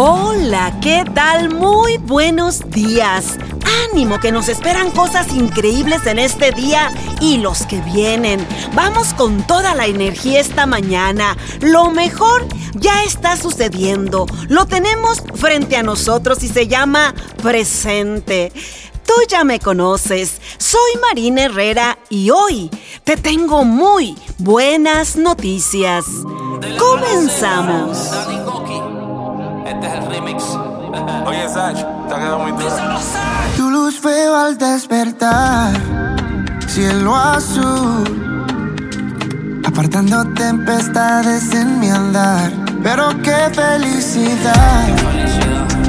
Hola, ¿qué tal? Muy buenos días. Ánimo que nos esperan cosas increíbles en este día y los que vienen. Vamos con toda la energía esta mañana. Lo mejor ya está sucediendo. Lo tenemos frente a nosotros y se llama presente. Tú ya me conoces, soy Marina Herrera y hoy te tengo muy buenas noticias. Comenzamos. Este es el remix. Oye, Sach, te ha quedado muy duro. Tu luz veo al despertar, cielo azul, apartando tempestades en mi andar. Pero qué felicidad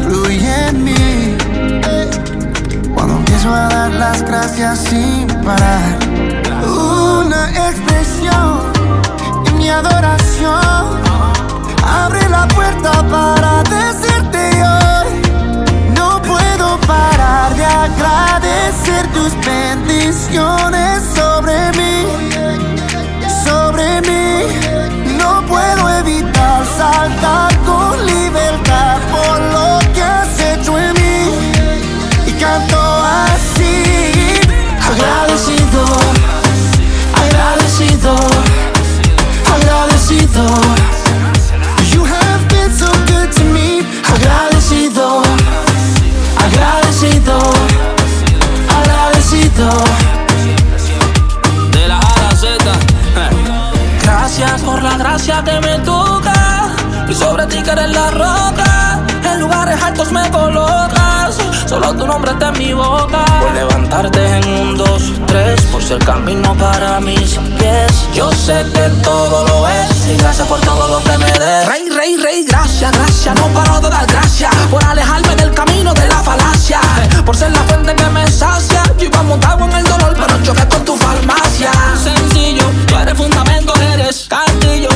fluye en mí cuando empiezo a dar las gracias sin parar. Una expresión que me toca y sobre ti que eres la roca. En lugares altos me colocas, solo tu nombre está en mi boca. Por levantarte en un, dos, tres, por ser camino para mis pies. Yo sé que todo lo es y gracias por todo lo que me des. Rey, rey, rey, gracias, gracias, no paro de dar gracias por alejarme del camino de la falacia, por ser la fuente que me sacia. Yo iba montado en el dolor, pero choqué con tu farmacia. Sencillo, tú eres fundamento, eres castillo.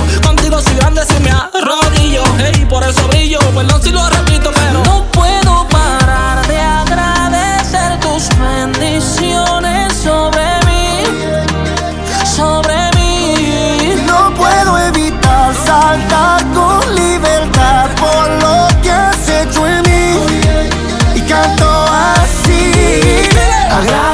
Soy grande si me arrodillo. Hey, por eso brillo, perdón si lo repito, pero no puedo parar de agradecer tus bendiciones sobre mí, sobre mí. No puedo evitar saltar con libertad por lo que has hecho en mí. Y canto así, agradecido,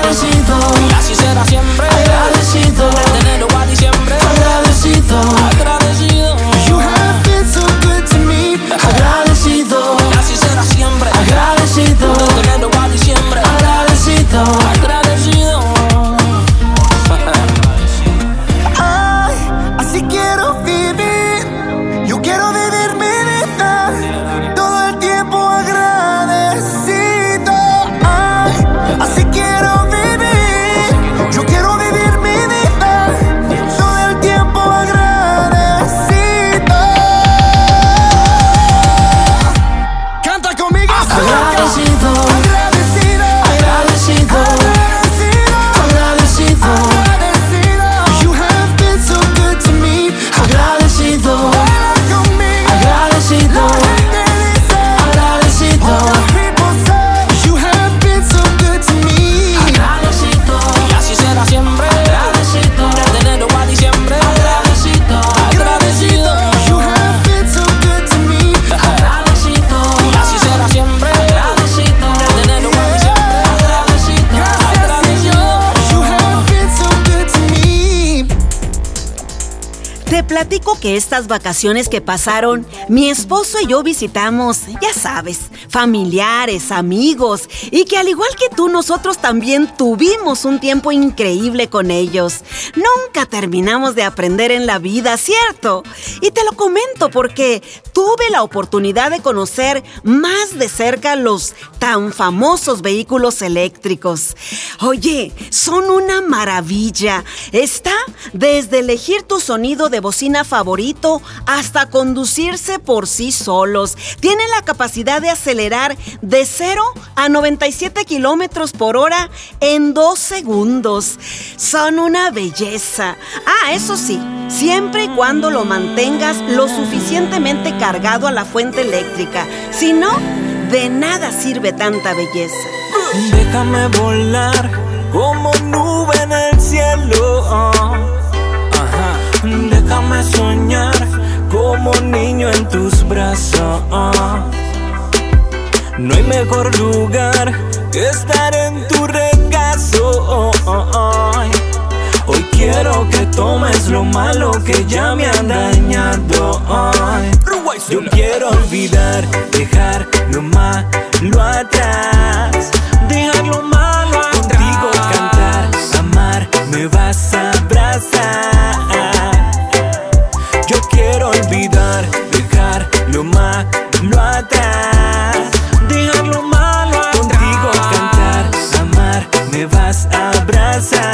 platico que estas vacaciones que pasaron, mi esposo y yo visitamos, ya sabes, familiares, amigos, y que al igual que tú, nosotros también tuvimos un tiempo increíble con ellos. Nunca terminamos de aprender en la vida, ¿cierto? Y te lo comento porque tuve la oportunidad de conocer más de cerca los tan famosos vehículos eléctricos. Oye, son una maravilla. Está desde elegir tu sonido de favorito hasta conducirse por sí solos. Tienen la capacidad de acelerar de 0 a 97 kilómetros por hora en dos segundos. Son una belleza. Ah, eso sí, siempre y cuando lo mantengas lo suficientemente cargado a la fuente eléctrica. Si no, de nada sirve tanta belleza. Déjame volar como nube en el cielo. Déjame soñar como niño en tus brazos. mejor lugar que estar en tu regazo. Hoy quiero que tomes lo malo que ya me han dañado. Yo quiero olvidar, dejar lo malo atrás. Dejar lo malo atrás. Contigo cantar, amar, me vas a abrazar. Lo atrás. Dejar lo malo atrás. Contigo cantar, amar, me vas a abrazar.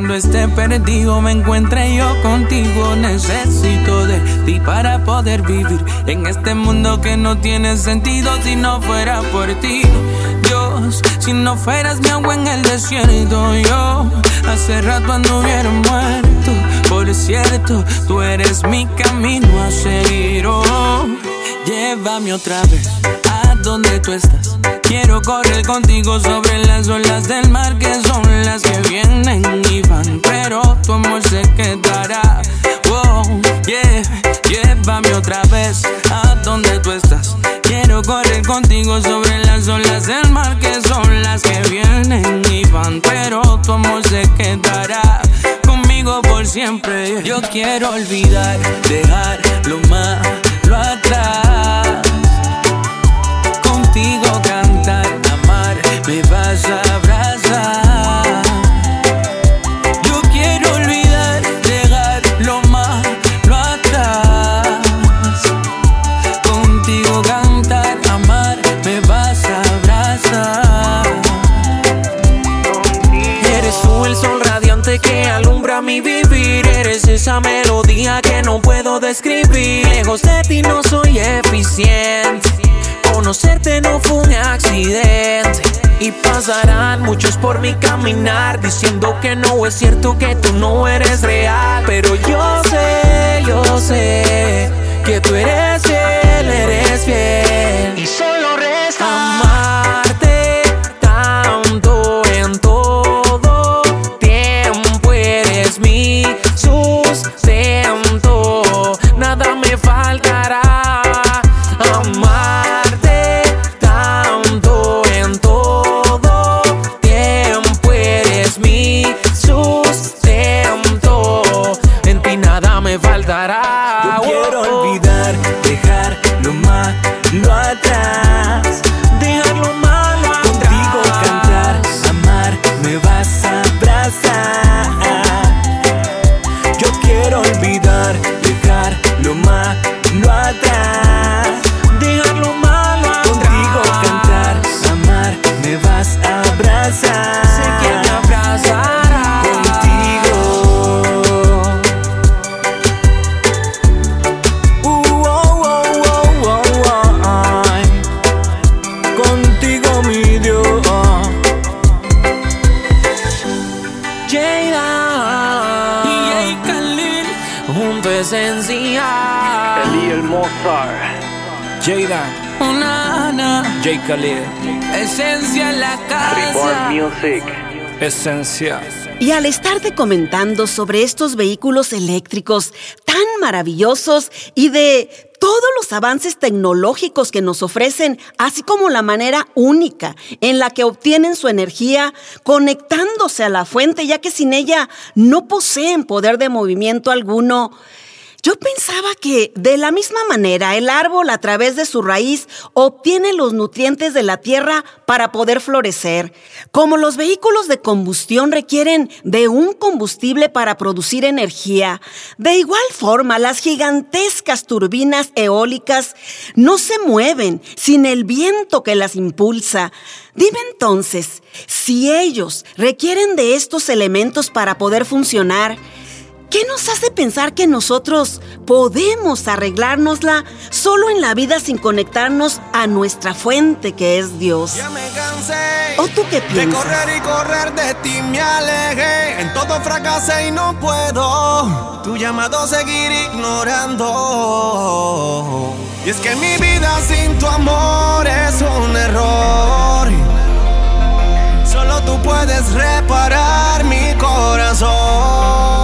Cuando esté perdido me encuentre yo contigo. Necesito de ti para poder vivir en este mundo que no tiene sentido si no fuera por ti. Dios, si no fueras mi agua en el desierto, yo hace rato anduviera muerto. Por cierto, tú eres mi camino a seguir. Oh, llévame otra vez a donde tú estás. Quiero correr contigo sobre las olas del mar que son las que quiero olvidar, dejar Pasarán muchos por mi caminar diciendo que no es cierto que tú no eres real. Pero yo sé, yo sé que tú eres fiel, eres fiel. Esencia en la Reborn casa. Music. Esencia. Y al estarte comentando sobre estos vehículos eléctricos tan maravillosos y de todos los avances tecnológicos que nos ofrecen, así como la manera única en la que obtienen su energía conectándose a la fuente, ya que sin ella no poseen poder de movimiento alguno, yo pensaba que de la misma manera el árbol a través de su raíz obtiene los nutrientes de la tierra para poder florecer. Como los vehículos de combustión requieren de un combustible para producir energía, de igual forma las gigantescas turbinas eólicas no se mueven sin el viento que las impulsa. Dime entonces, si ellos requieren de estos elementos para poder funcionar, ¿Qué nos hace pensar que nosotros podemos arreglárnosla solo en la vida sin conectarnos a nuestra fuente que es Dios? Ya me cansé. ¿O tú qué De piensas? correr y correr de ti me alejé. En todo fracasé y no puedo. Tu llamado seguir ignorando. Y es que mi vida sin tu amor es un error. Solo tú puedes reparar mi corazón.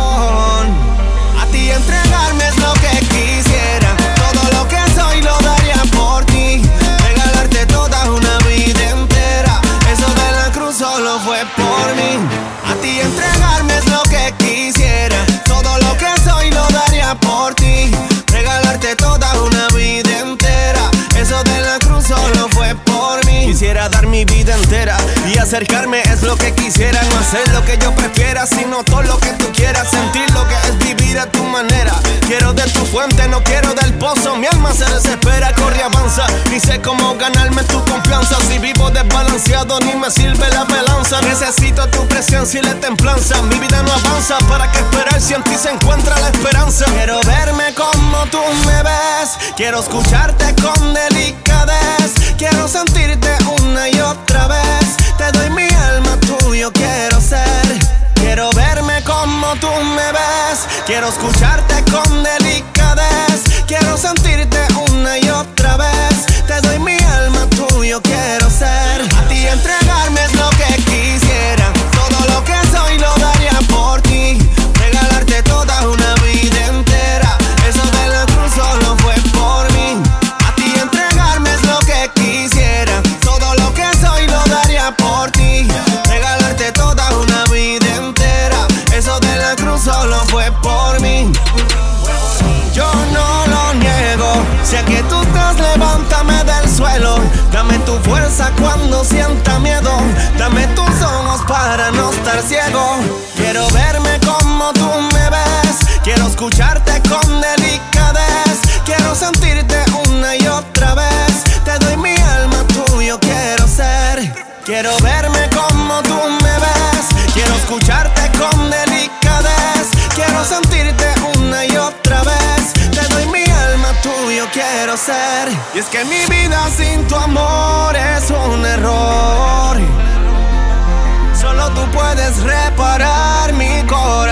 Acercarme es lo que quisiera. No hacer lo que yo prefiera, sino todo lo que tú quieras. Sentir lo que es vivir a tu manera. Quiero de tu fuente, no quiero del pozo. Mi alma se desespera, corre, avanza. Ni sé cómo ganarme tu confianza. Si vivo desbalanceado, ni me sirve la balanza. Necesito tu presencia y la templanza. Mi vida no avanza. ¿Para qué esperar si en ti se encuentra la esperanza? Quiero verme como tú me ves. Quiero escucharte con delicadez. Quiero sentirte una y otra vez. Te doy mi alma, tuyo quiero ser. Quiero verme como tú me ves. Quiero escucharte con delicadez. Quiero sentirte una y otra vez. Te doy mi alma, tuyo quiero ser. A ti entregarme cuando sienta miedo. Dame tus ojos para no estar ciego. Quiero verme como tú me ves. Quiero escucharte con delicadez. Quiero sentirte una y otra vez. Te doy mi alma, tuyo quiero ser. Quiero verme Y es que mi vida sin tu amor es un error. Solo tú puedes reparar mi corazón.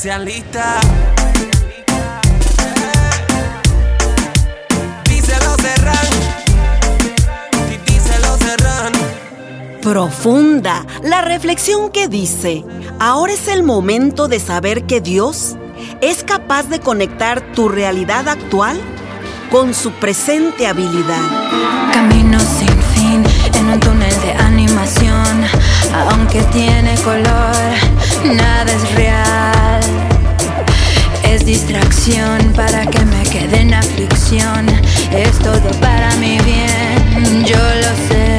Especialista. Díselo Serrán. Díselo Serrán. Profunda la reflexión que dice, ahora es el momento de saber que Dios es capaz de conectar tu realidad actual con su presente habilidad. Camino sin fin en un túnel de animación. Aunque tiene color, nada es real. Distracción para que me quede en aflicción. Es todo para mi bien, yo lo sé.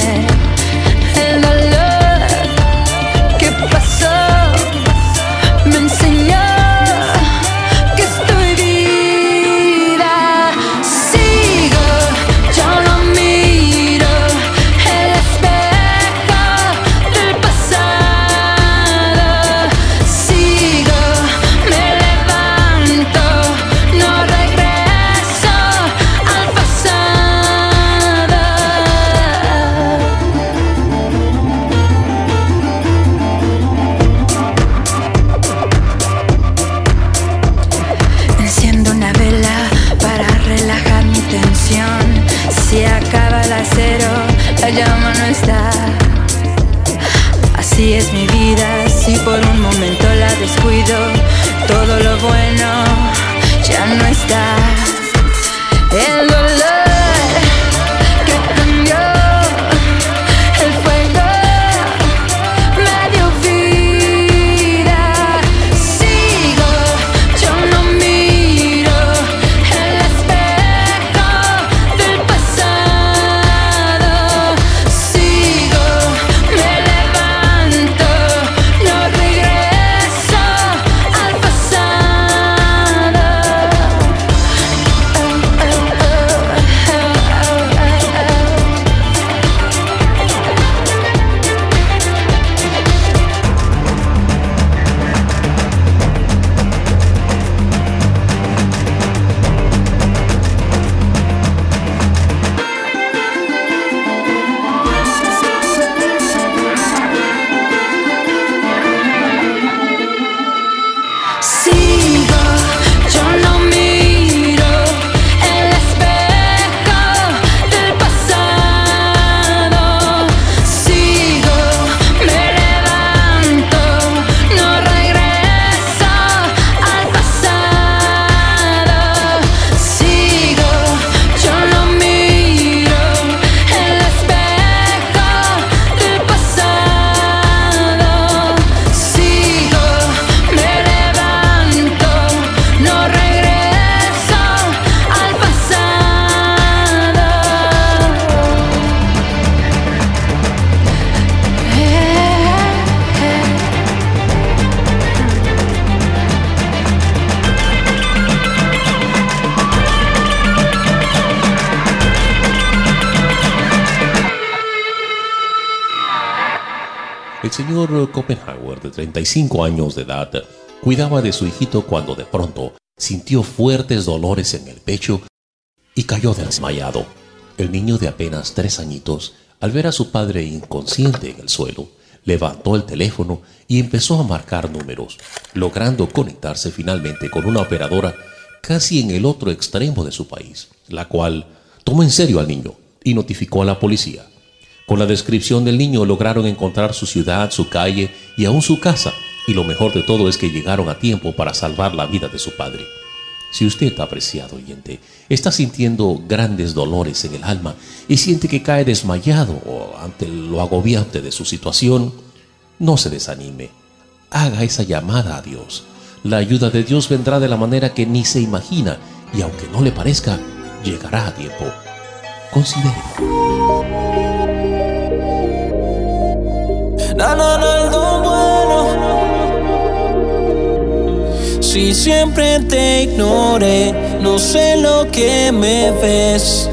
35 años de edad, cuidaba de su hijito cuando de pronto sintió fuertes dolores en el pecho y cayó desmayado. El niño de apenas tres añitos, al ver a su padre inconsciente en el suelo, levantó el teléfono y empezó a marcar números, logrando conectarse finalmente con una operadora casi en el otro extremo de su país, la cual tomó en serio al niño y notificó a la policía. Con la descripción del niño lograron encontrar su ciudad, su calle y aún su casa, y lo mejor de todo es que llegaron a tiempo para salvar la vida de su padre. Si usted, apreciado oyente, está sintiendo grandes dolores en el alma y siente que cae desmayado ante lo agobiante de su situación, no se desanime. Haga esa llamada a Dios. La ayuda de Dios vendrá de la manera que ni se imagina y aunque no le parezca, llegará a tiempo. Considérelo. Si siempre te ignoré, no sé lo que me ves.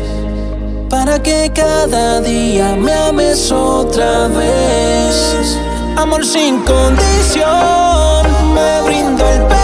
Para que cada día me ames otra vez. Amor sin condición, me brindo el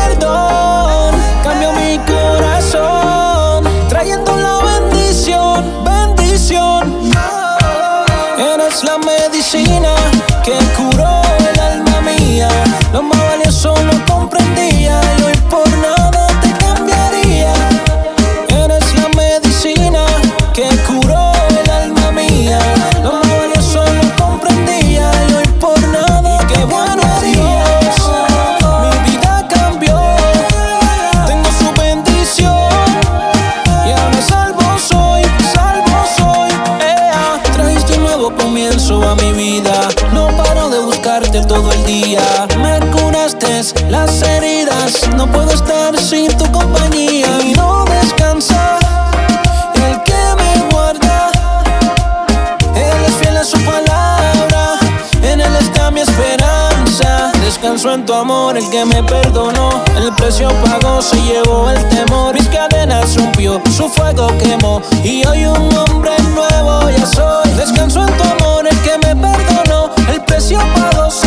tu amor, el que me perdonó. El precio pagó, se llevó el temor. Mis cadenas rompió, su fuego quemó. Y hoy un hombre nuevo ya soy. Descanso en tu amor, el que me perdonó. El precio pagó, se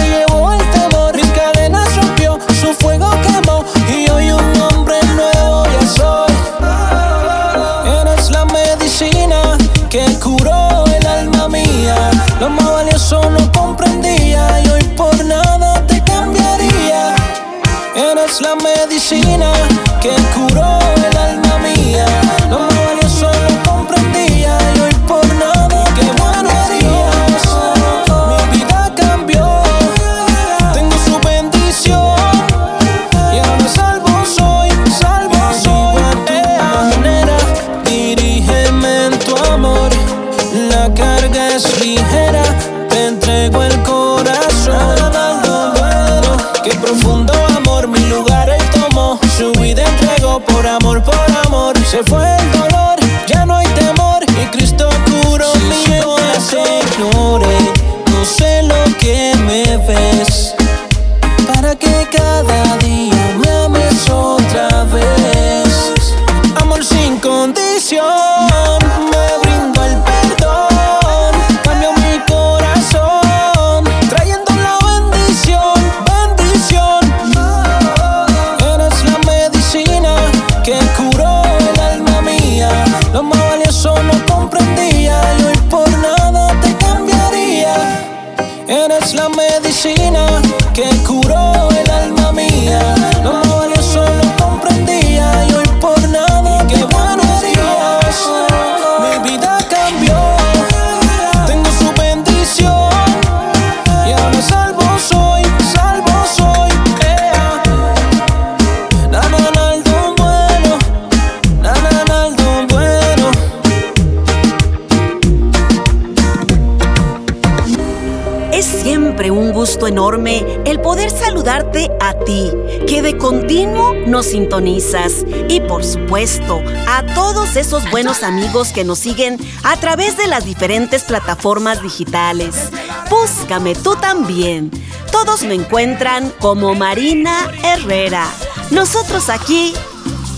el poder saludarte a ti, que de continuo nos sintonizas. Y por supuesto, a todos esos buenos amigos que nos siguen a través de las diferentes plataformas digitales. Búscame tú también. Todos me encuentran como Marina Herrera. Nosotros aquí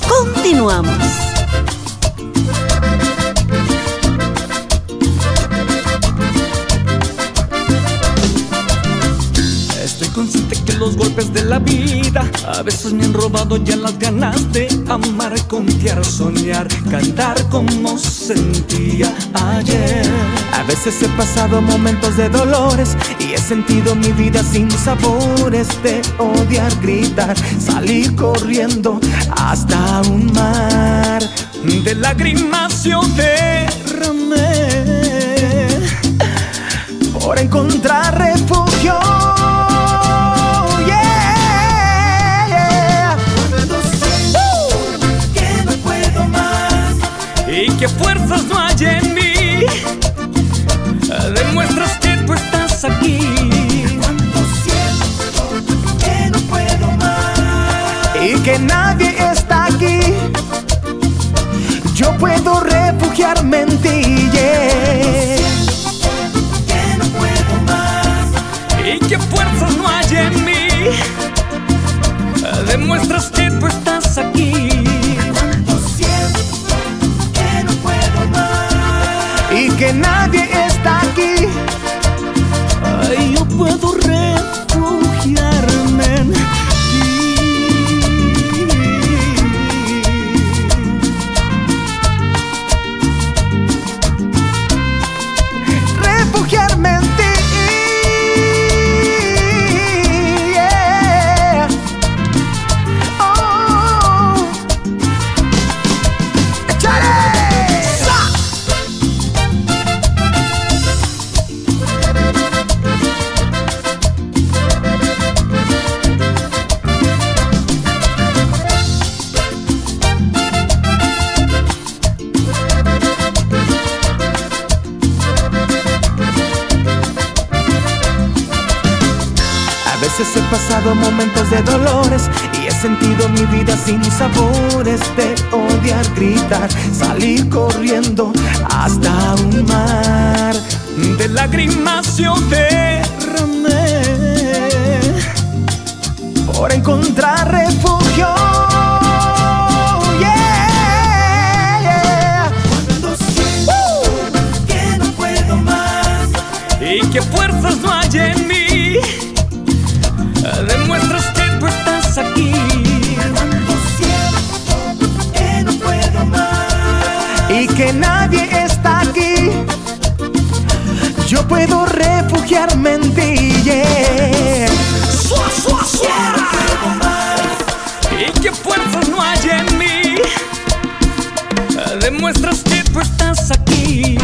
continuamos. Los golpes de la vida a veces me han robado ya las ganas de amar, confiar, soñar, cantar como sentía ayer. A veces he pasado momentos de dolores y he sentido mi vida sin sabores de odiar, gritar, salir corriendo hasta un mar de lágrimas yo derramé por encontrar refugio. Hay en mí, demuestras que tú estás aquí. Cuando siento que no puedo más y que nadie está aquí, yo puedo refugiarme en ti. Yeah. y que fuerzas no hay en mí. Demuestras que tú estás sentido mi vida sin sabores de odiar, gritar, salir corriendo hasta un mar de lágrimas yo derramé por encontrar refugio. Yeah. Cuando siento que no puedo más y que fuerzas no hay en mí. Que nadie está aquí, yo puedo refugiarme en ti. Yeah. Sua, sua. Y que fuerzas no hay en mí. Demuestras que tú estás aquí.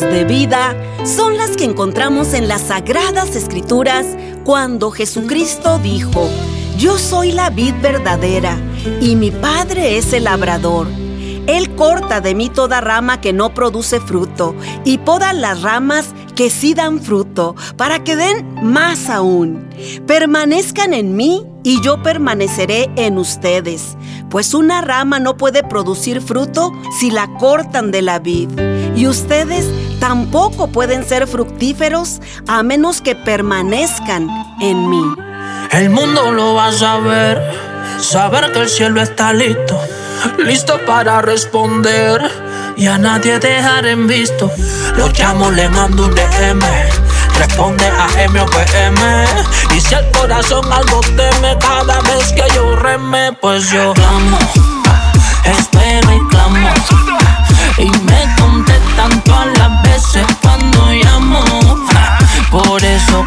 De vida son las que encontramos en las sagradas escrituras cuando Jesucristo dijo, Yo soy la vid verdadera y mi Padre es el labrador. Él corta de mí toda rama que no produce fruto y poda las ramas que sí dan fruto, para que den más aún. Permanezcan en mí y yo permaneceré en ustedes, pues una rama no puede producir fruto si la cortan de la vid. Y ustedes tampoco pueden ser fructíferos a menos que permanezcan en mí. El mundo lo va a saber, saber que el cielo está listo, listo para responder y a nadie dejar en visto. Lo llamo, le mando un DM, responde a M o PM. Y si el corazón algo teme cada vez que yo reme, pues yo clamo, espero y clamo. Y me contestan todas las. Por eso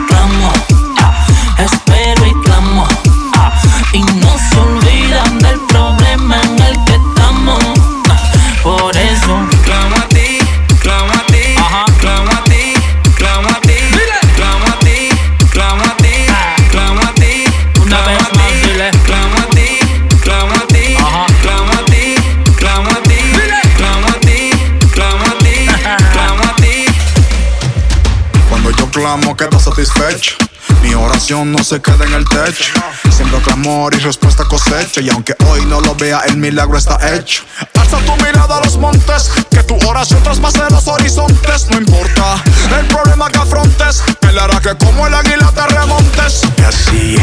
satisfecho. Mi oración no se queda en el techo. Siembro clamor y respuesta cosecha. Y aunque hoy no lo vea, el milagro está hecho. Alza tu mirada a los montes, que tu oración traspase los horizontes. No importa el problema que afrontes, él hará que como el águila te remontes. Y así,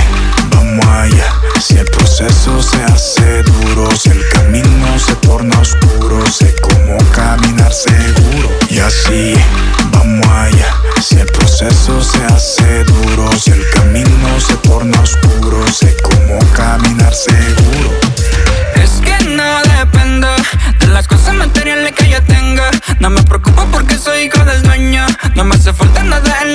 vamos allá. Si el proceso se hace duro, si el camino se torna oscuro, sé cómo caminar seguro. Y así, vamos allá. Si el proceso se hace duro, si el camino se torna oscuro, sé cómo caminar seguro. Es que no depende de las cosas materiales que yo tenga. No me preocupo porque soy hijo del dueño. No me hace falta nada en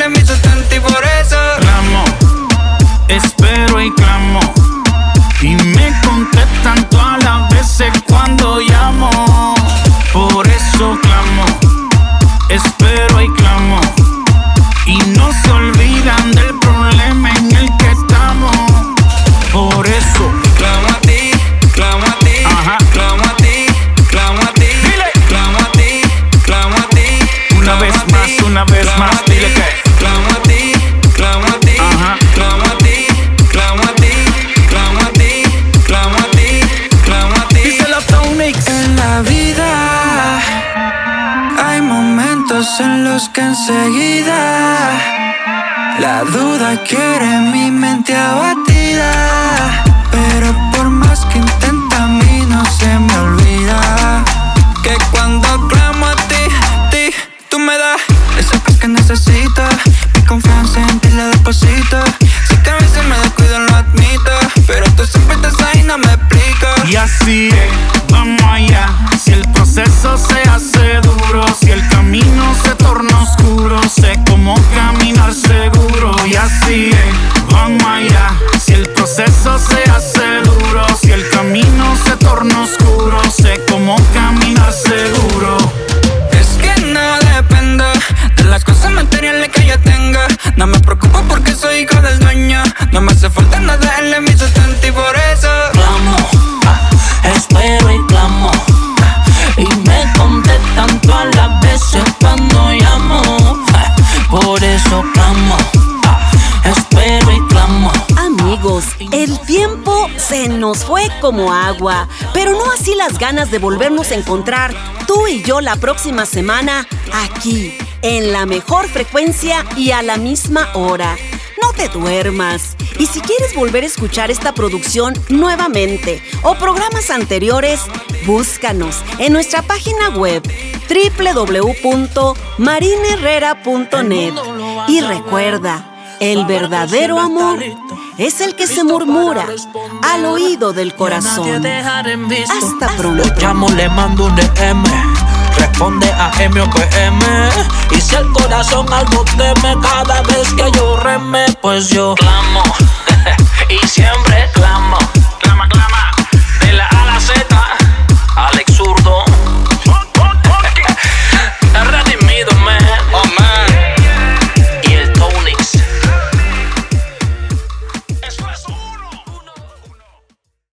agua, pero no así las ganas de volvernos a encontrar tú y yo la próxima semana aquí, en la mejor frecuencia y a la misma hora. No te duermas. Y si quieres volver a escuchar esta producción nuevamente o programas anteriores, búscanos en nuestra página web www.marineherrera.net. Y recuerda, el verdadero amor es el que se murmura al oído del corazón. Hasta pronto. Lo llamo, le mando un DM. Responde a M o que M. Y si el corazón algo teme, cada vez que yo reme, pues yo clamo. y siempre clamo.